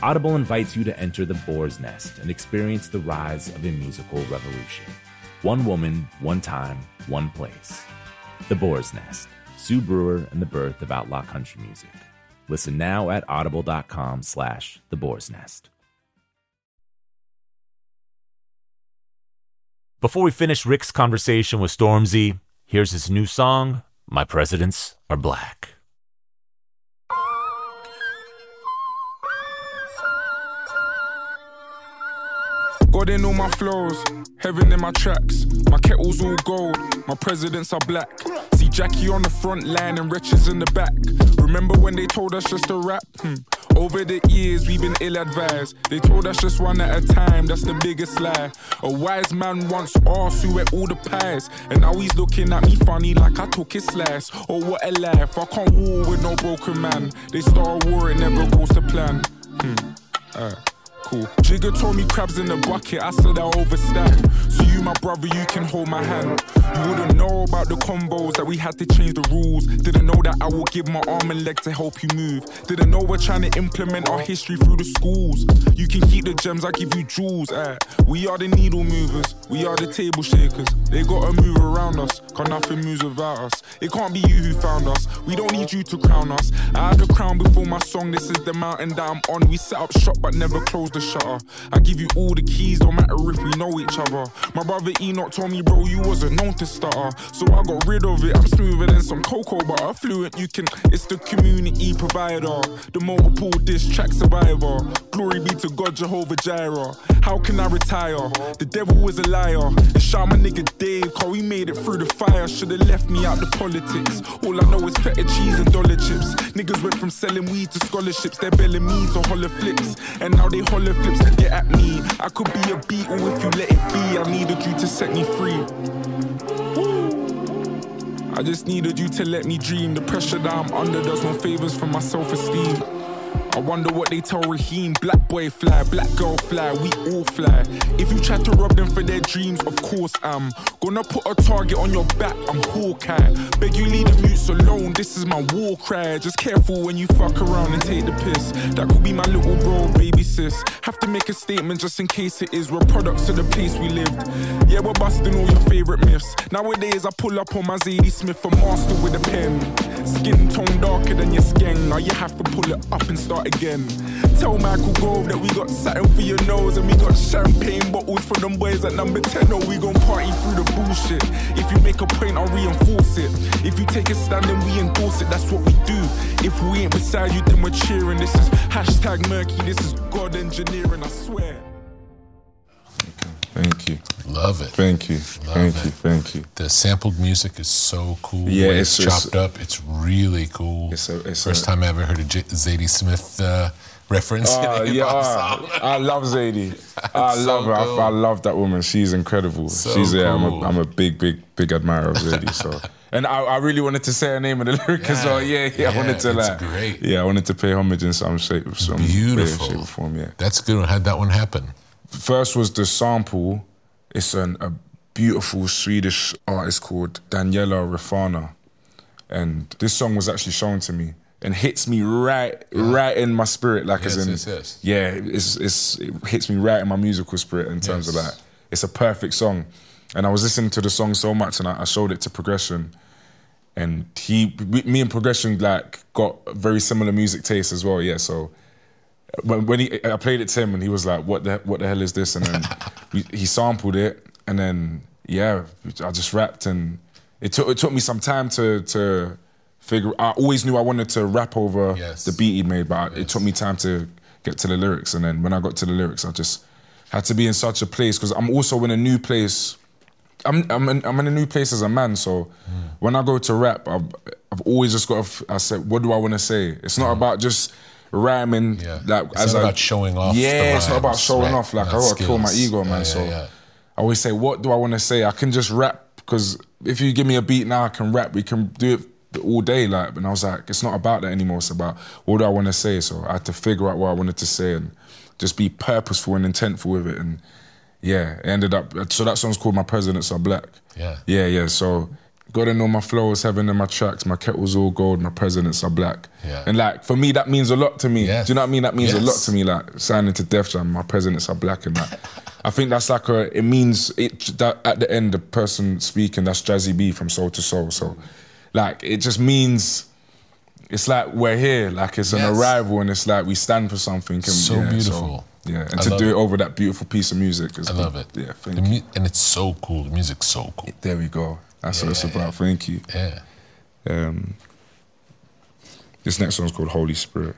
Audible invites you to enter the boar's nest and experience the rise of a musical revolution. One woman, one time, one place. The Boar's Nest, Sue Brewer and the birth of outlaw country music. Listen now at audible.com slash the boar's nest. Before we finish Rick's conversation with Stormzy, here's his new song, My Presidents Are Black. In all my flows, heaven in my tracks. My kettle's all gold, my presidents are black. See Jackie on the front line and wretches in the back. Remember when they told us just to rap? Hmm. Over the years, we've been ill advised. They told us just one at a time, that's the biggest lie. A wise man once asked who ate all the pies. And now he's looking at me funny like I took his slice. Oh, what a life, I can't war with no broken man. They start a war, it never goes to plan. Hmm. Uh cool. Jigger told me crabs in the bucket, I said I overstand. So you, my brother, you can hold my hand. You wouldn't know about the combos that we had to change the rules. Didn't know that I will give my arm and leg to help you move. Didn't know we're trying to implement our history through the schools. You can keep the gems, I give you jewels. Eh. We are the needle movers, we are the table shakers. They gotta move around us, cause nothing moves without us. It can't be you who found us, we don't need you to crown us. I had the crown before my song, this is the mountain that I'm on. We set up shop but never closed the shutter. I give you all the keys, don't matter if we know each other. My brother Enoch told me, bro, you wasn't known to stutter. So I got rid of it. I'm smoother than some cocoa butter. Fluent, you can, it's the community provider. The multiple diss track survivor. Glory be to God, Jehovah Jireh. How can I retire? The devil was a liar. And shot my nigga Dave, cause we made it through the fire. Should've left me out the politics. All I know is feta cheese and dollar chips. Niggas went from selling weed to scholarships. They're belling me to holler flips. And now they holler flips get at me. I could be a Beatle if you let it be. I needed you to set me free. I just needed you to let me dream. The pressure that I'm under does no favors for my self esteem. I wonder what they tell Raheem. Black boy fly, black girl fly, we all fly. If you try to rob them for their dreams, of course I'm gonna put a target on your back. I'm Hawkeye. Beg you leave the mutes alone. This is my war cry. Just careful when you fuck around and take the piss. That could be my little bro, baby sis. Have to make a statement just in case it is. We're products of the place we lived. Yeah, we're busting all your favorite myths. Nowadays I pull up on my Zadie Smith, a master with a pen. Skin tone darker than your skin. Now you have to pull it up and start again. Tell Michael Gove that we got satin for your nose and we got champagne bottles for them boys at number 10. Oh, we gon' party through the bullshit. If you make a point, I'll reinforce it. If you take a stand, then we endorse it. That's what we do. If we ain't beside you, then we're cheering. This is hashtag murky. This is God engineering, I swear. Thank you. Love it. Thank you. Love thank it. you. Thank you. The sampled music is so cool. Yeah, it's- it's, it's- chopped up. It's really cool. It's a- it's First a- time I ever heard a J- Zadie Smith uh, reference. in a hip yeah, ah. I love Zadie. I so love her. I- cool. I, love that woman. She's incredible. So She's yeah. I'm, a, I'm a big, big, big admirer of Zadie. So, and I, I really wanted to say her name in the lyric as well. Yeah, yeah. I wanted to it's like, great. yeah, I wanted to pay homage in some shape, some Beautiful. shape, or form. Yeah. That's good. How'd that one happen? First was the sample. It's an, a beautiful Swedish artist called Daniela Rathana. And this song was actually shown to me and hits me right, right in my spirit. Like Yes, as in, yes, yes. yeah, it's, it's, it hits me right in my musical spirit in terms of that. it's a perfect song. And I was listening to the song so much and I, I showed it to Progression. And he, me and Progression like got very similar music taste as well. Yeah, so when, when he, I played it to him and he was like, "What the what the hell is this?" And then we, he sampled it, and then yeah, I just rapped, and it took it took me some time to to figure. I always knew I wanted to rap over Yes. the beat he made, but it took me time to get to the lyrics, and then when I got to the lyrics, I just had to be in such a place because I'm also in a new place. I'm I'm in, I'm in a new place as a man, so hmm. when I go to rap, I've, I've always just got. To, f- I said, what do I want to say? It's not hmm. about just rhyming. Yeah. Like It's as not I- about showing off Yeah, it's not about showing right. off. Like I gotta kill my ego, man. Yeah, so yeah, yeah. I always say, what do I want to say? I can just rap because if you give me a beat now, I can rap. We can do it all day. Like, and I was like, it's not about that anymore. It's about what do I want to say. So I had to figure out what I wanted to say and just be purposeful and intentful with it. And yeah, it ended up. So that song's called "My Presidents Are Black." Yeah. yeah, yeah. So. Gotta know my flow flows, heaven in my tracks. My kettle's all gold. My presidents are black. Yeah. And like for me, that means a lot to me. Yes. Do you know what I mean? That means a lot to me. Like signing to Def Jam, my presidents are black, and that. I think that's like a. It means it that at the end, the person speaking that's Jazzy B from Soul II Soul. So, like, it just means. It's like we're here, like it's an arrival, and it's like we stand for something. And, So yeah, beautiful. yeah, and I to do it. it. over that beautiful piece of music. Is I love it. Yeah, thank you. mu- and it's so cool. The music's so cool. There we go. That's what it's Yeah. about. Thank you. Yeah. Um, this next one's called Holy Spirit.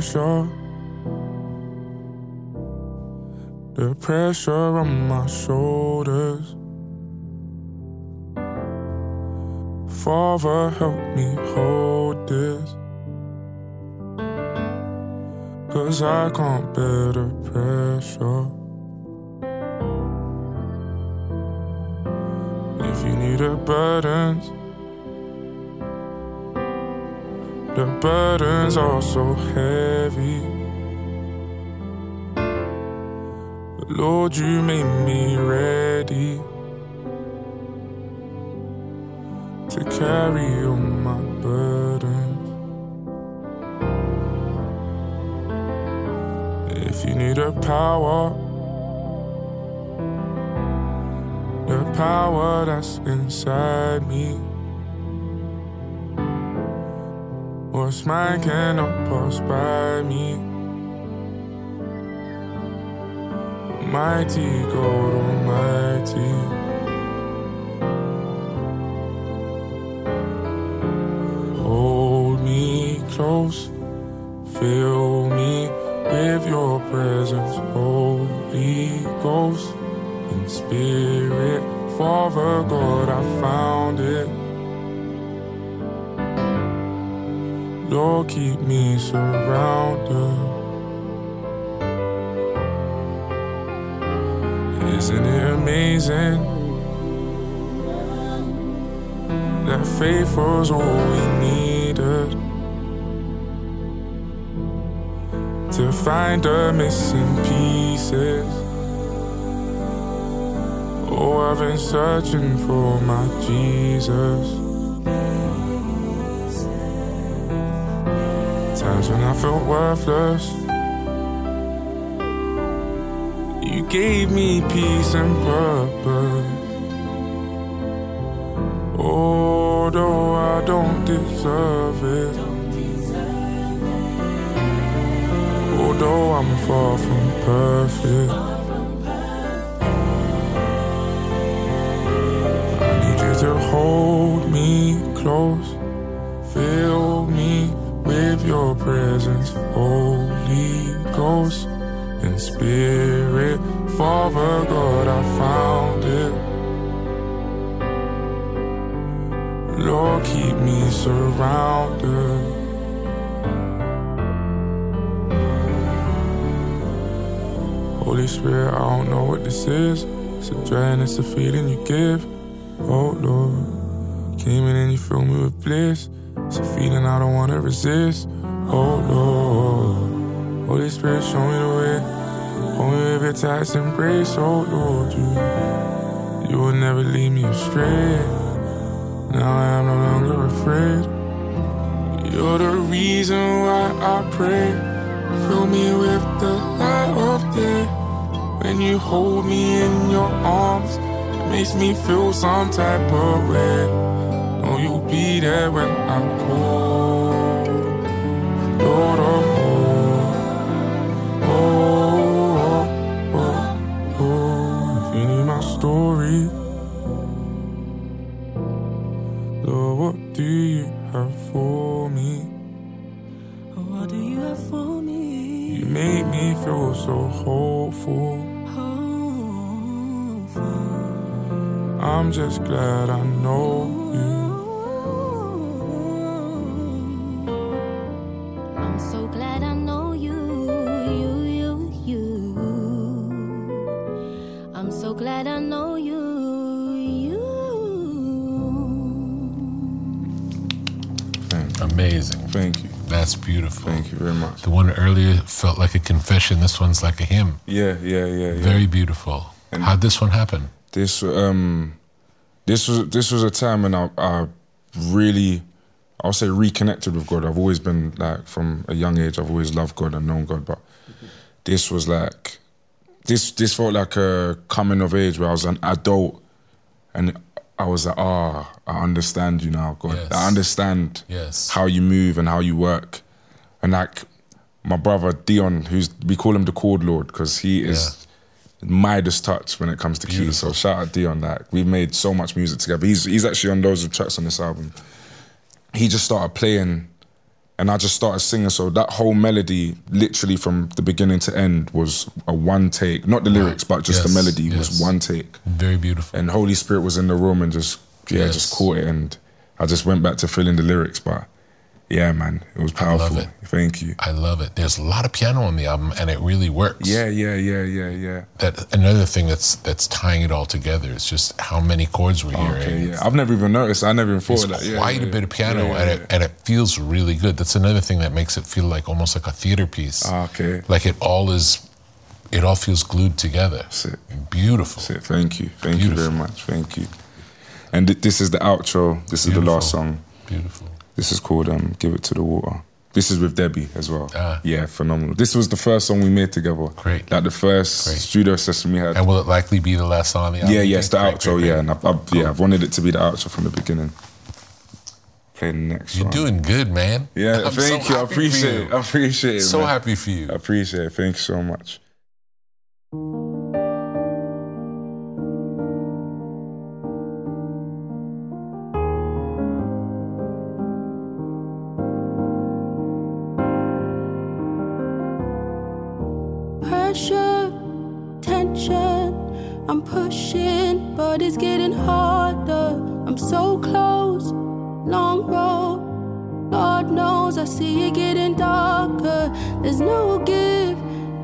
Pressure, the pressure on my shoulders. Father, help me hold this. Cause I can't bear the pressure. If you need a burdens, the burdens are so heavy. Lord, you made me ready to carry all my burdens. If you need a power, the power that's inside me. Mine cannot pass by me. Mighty God Almighty. Hold me close, fill me with your presence, Holy Ghost, in spirit. Father God, I found it. Lord, keep me surrounded. Isn't it amazing that faith was all we needed to find the missing pieces? Oh, I've been searching for my Jesus. Felt worthless. You gave me peace and purpose. Oh, the deserve it. Although I'm far from perfect. I need you to hold me close. Presence, Holy Ghost and Spirit. Father God, I found it. Lord, keep me surrounded. Holy Spirit, I don't know what this is. It's a and it's a feeling you give. Oh Lord, came in and you fill me with bliss. It's a feeling I don't wanna resist. Oh Lord, Holy Spirit, show me the way. Hold me with your tight embrace. Oh Lord, you, you will never lead me astray. Now I am no longer afraid. You're the reason why I pray. Fill me with the light of day. When you hold me in your arms, it makes me feel some type of way. Know you'll be there when I call. What do you have for me? You make me feel so hopeful. I'm just glad I know you. Beautiful. Thank you very much. The one earlier felt like a confession. This one's like a hymn. Yeah, yeah, yeah, yeah. Very beautiful. And How'd this one happen? This um, this was this was a time when I, I really, I'll say reconnected with God. I've always been like from a young age. I've always loved God and known God, but this was like, this this felt like a coming of age where I was an adult, and I was like, ah, I understand you now, God. Yes. I understand Yes. how you move and how you work, and like my brother Dion, who's we call him the chord lord because he is Midas touch when it comes to keys. So shout out Dion. Like we've made so much music together. He's he's actually on those tracks on this album. He just started playing, and I just started singing. So that whole melody, literally from the beginning to end, was a one take. Not the lyrics, but just the Yes, melody was one take. Very beautiful. And Holy Spirit was in the room and just yeah, Yes. just caught it. And I just went back to filling the lyrics, but yeah, man, it was powerful. it. Thank you. I love it. There's a lot of piano on the album, and it really works. Yeah, yeah, yeah, yeah, yeah. That another thing that's that's tying it all together is just how many chords we're hearing. Okay, yeah. I've never even noticed. I never even thought of that. Yeah, quite yeah, a bit of piano, yeah, and it and it feels really good. That's another thing that makes it feel like almost like a theater piece. Ah, okay. Like it all is, it all feels glued together. That's. Beautiful. That's. Thank you. Thank you very much. Thank you. And th- this is the outro. This is the last song. Beautiful. This is called um, "Give It to the Water." This is with Debbie as well. Ah. Yeah, phenomenal. This was the first song we made together. Great. Like the first Great. studio session we had. And will it likely be the last song on the album? yeah, you yes, the Great, outro. great, Yeah, and I, I, yeah, I've wanted it to be the outro from the beginning. Play the next You're one. doing good, man. Yeah, I'm so thank you. I appreciate you. it. I appreciate it. So man. happy for you. I appreciate it. Thank you so much.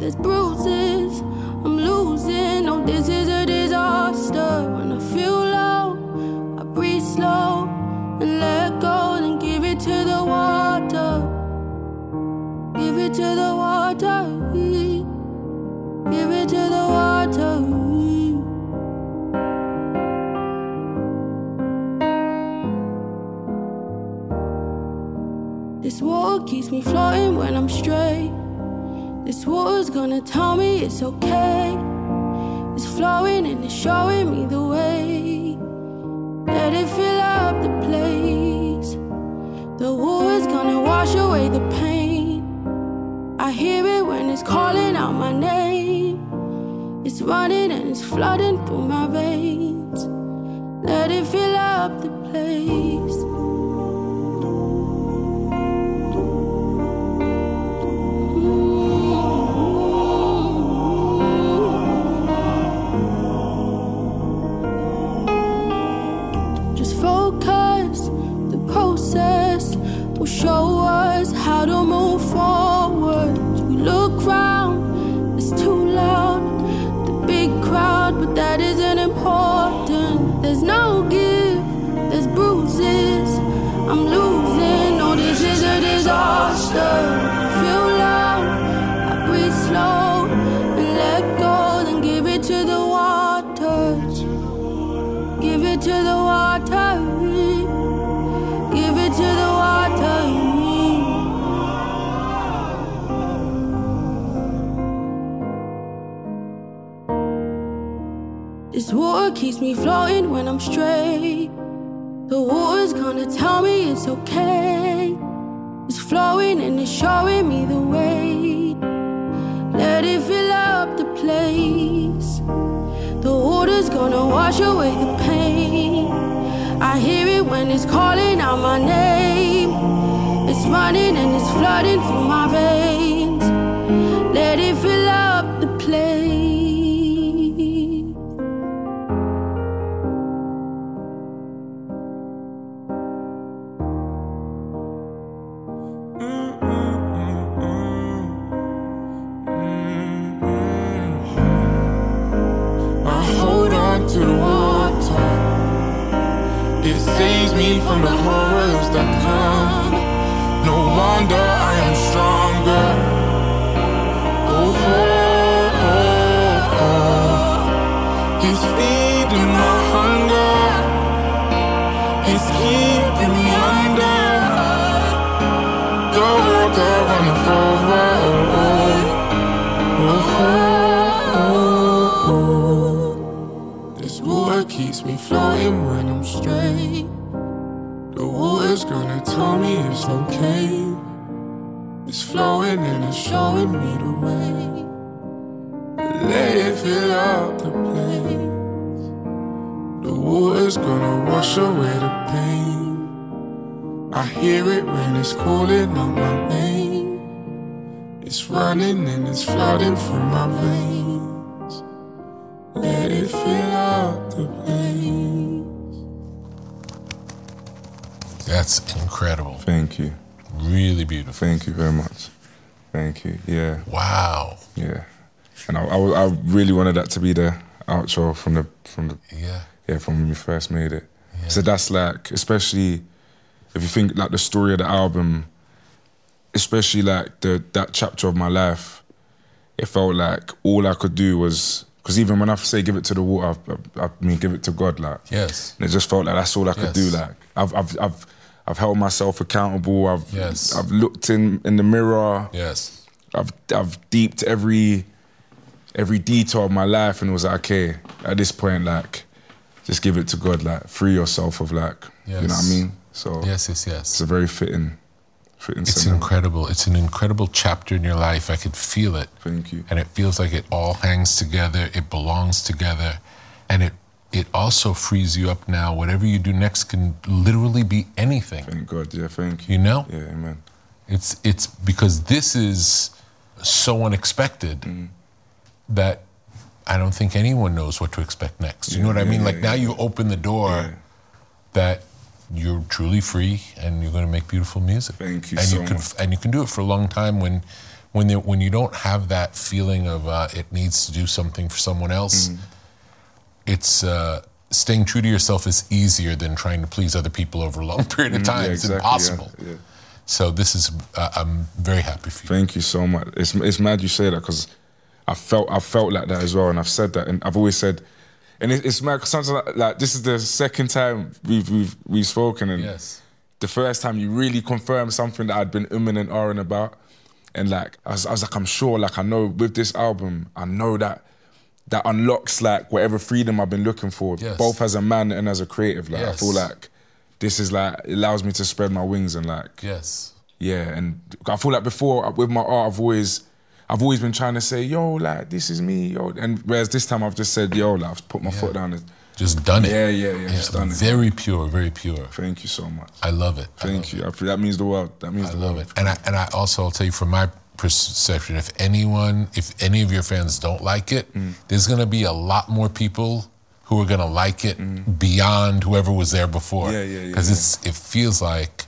There's bruises. I'm losing, oh, this is a disaster. When I feel low, I breathe slow and let go, then give it to the water. Give it to the water. Give it to the water. This water keeps me floating when I'm straight water's gonna tell me it's okay. It's flowing and it's showing me the way. Let it fill up the place. The water's gonna wash away the pain. I hear it when it's calling out my name. It's running and it's flooding through my veins. Let it fill up the place. It to the water. Give it to the water. This water keeps me floating when I'm straight. The water's gonna tell me it's okay. It's flowing and it's showing me the way. Let it fill up the place. Gonna wash away the pain. I hear it when it's calling out my name. It's running and it's flooding through my veins. Let it fill when I'm straight. The water's gonna tell me it's okay. It's flowing and it's showing me the way. Let it fill up the place. The water's gonna wash away the pain. I hear it when it's calling out my name. It's running and it's flooding through my veins. Let it fill up the place. That's incredible. Thank you. Really beautiful. Thank you very much. Thank you. Yeah. Wow. Yeah. And I, I, I really wanted that to be the outro from the from the Yeah. yeah from when we first made it. So that's like, especially if you think like the story of the album, especially like the that chapter of my life, it felt like all I could do was because even when I say give it to the water, I, I mean give it to God, like Yes. and it just felt like that's all I could do. Like I've I've I've I've held myself accountable. I've Yes. I've looked in in the mirror. Yes. I've I've deeped every every detail of my life and it was like, okay, at this point, like, just give it to God, like, free yourself of like, you know what I mean? So Yes, yes, yes. it's a very fitting, fitting It's incredible. It's an incredible chapter in your life. I could feel it. Thank you. And it feels like it all hangs together, it belongs together, and it it also frees you up now. Whatever you do next can literally be anything. Thank God, yeah, thank you. You know? Yeah, amen. It's it's because this is so unexpected Mm. that I don't think anyone knows what to expect next. You know what I mean? yeah, like now yeah. you open the door Yeah. that you're truly free and you're going to make beautiful music. Thank you and so you can, much. And you can do it for a long time when when there, when you don't have that feeling of uh, it needs to do something for someone else. Mm. It's uh, staying true to yourself is easier than trying to please other people over a long period of time. Mm, Yeah, it's exactly, yeah, impossible. yeah. So this is uh, I'm very happy for you. Thank you so much. It's it's mad you say that because I felt I felt like that as well, and I've said that, and I've always said, and it, it's mad sometimes like, like this is the second time we've we've we've spoken, and Yes. the first time you really confirmed something that I'd been umming and ahhing about, and like I was, I was like, I'm sure, like I know with this album, I know that that unlocks like whatever freedom I've been looking for, Yes. both as a man and as a creative. Like I feel like this is like it allows me to spread my wings and like Yes. yeah, and I feel like before uh, with my art, I've always, I've always been trying to say, yo, like this is me, yo, and whereas this time I've just said, yo, like I've put my foot down. And, Just done it. Yeah, yeah, yeah, just done it. Very pure, very pure. Thank you so much. I love it. I Thank you. I, that means the world. That means I the love world. it. And I, and I also I'll tell you from my perception, if anyone, if any of your fans don't like it, Mm. there's going to be a lot more people who are going to like it beyond whoever was there before. Mm. Yeah, yeah, yeah, Because yeah. it's it feels like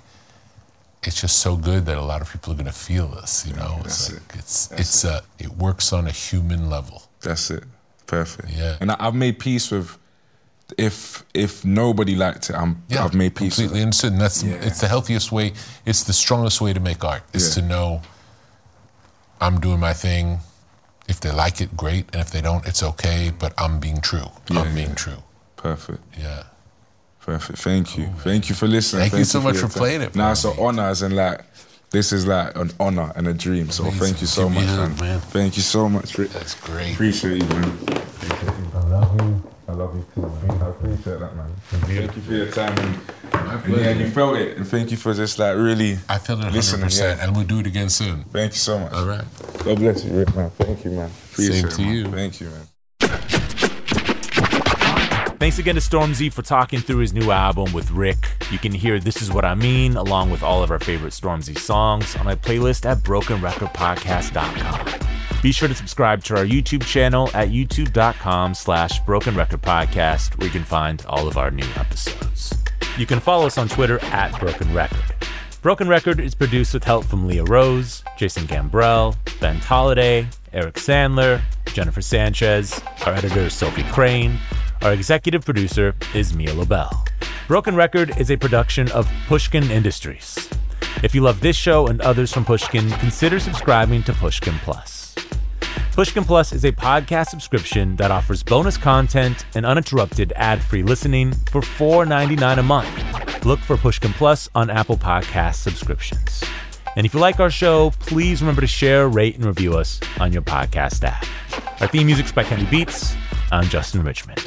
it's just so good that a lot of people are going to feel this. You know, it's that's like it. it's That's it's uh it works on a human level. That's it. Perfect. Yeah. And I, I've made peace with. If if nobody liked it, I'm, Yeah, I've made peace. completely with it. understood. And that's Yeah. it's the healthiest way. It's the strongest way to make art. Is Yeah. to know I'm doing my thing. If they like it, great, and if they don't, it's okay. But I'm being true. Yeah, I'm being true. Perfect. Yeah. Perfect. Thank you. Oh, thank you for listening. Thank you so much your for playing it for Now it's an me. honor, as like, this is like an honor and a dream. So Amazing. thank you so Give much, a man. man. Thank you so much, Rick. That's great. Appreciate you, man. I love you. I love you too, man. I appreciate that, man. Thank you for your time. And, and yeah, you felt it. And thank you for just like really I feel it 100%, listening. Yeah. and we'll do it again soon. Thank you so much. All right. God bless you, Rick, man. Thank you, man. Appreciate it, to man. you. Thank you, man. Thanks again to Stormzy for talking through his new album with Rick. You can hear This Is What I Mean along with all of our favorite Stormzy songs on my playlist at brokenrecordpodcast.com. Be sure to subscribe to our YouTube channel at youtube.com slash broken record podcast where you can find all of our new episodes. You can follow us on Twitter at Broken Record. Broken Record is produced with help from Leah Rose, Jason Gambrell, Ben Tolliday, Eric Sandler, Jennifer Sanchez, our editor is Sophie Crane, our executive producer is Mia Lobel. Broken Record is a production of Pushkin Industries. If you love this show and others from Pushkin, consider subscribing to Pushkin Plus. Pushkin Plus is a podcast subscription that offers bonus content and uninterrupted ad-free listening for $4.99 a month. Look for Pushkin Plus on Apple Podcast subscriptions. And if you like our show, please remember to share, rate, and review us on your podcast app. Our theme music's by Kenny Beats. I'm Justin Richmond.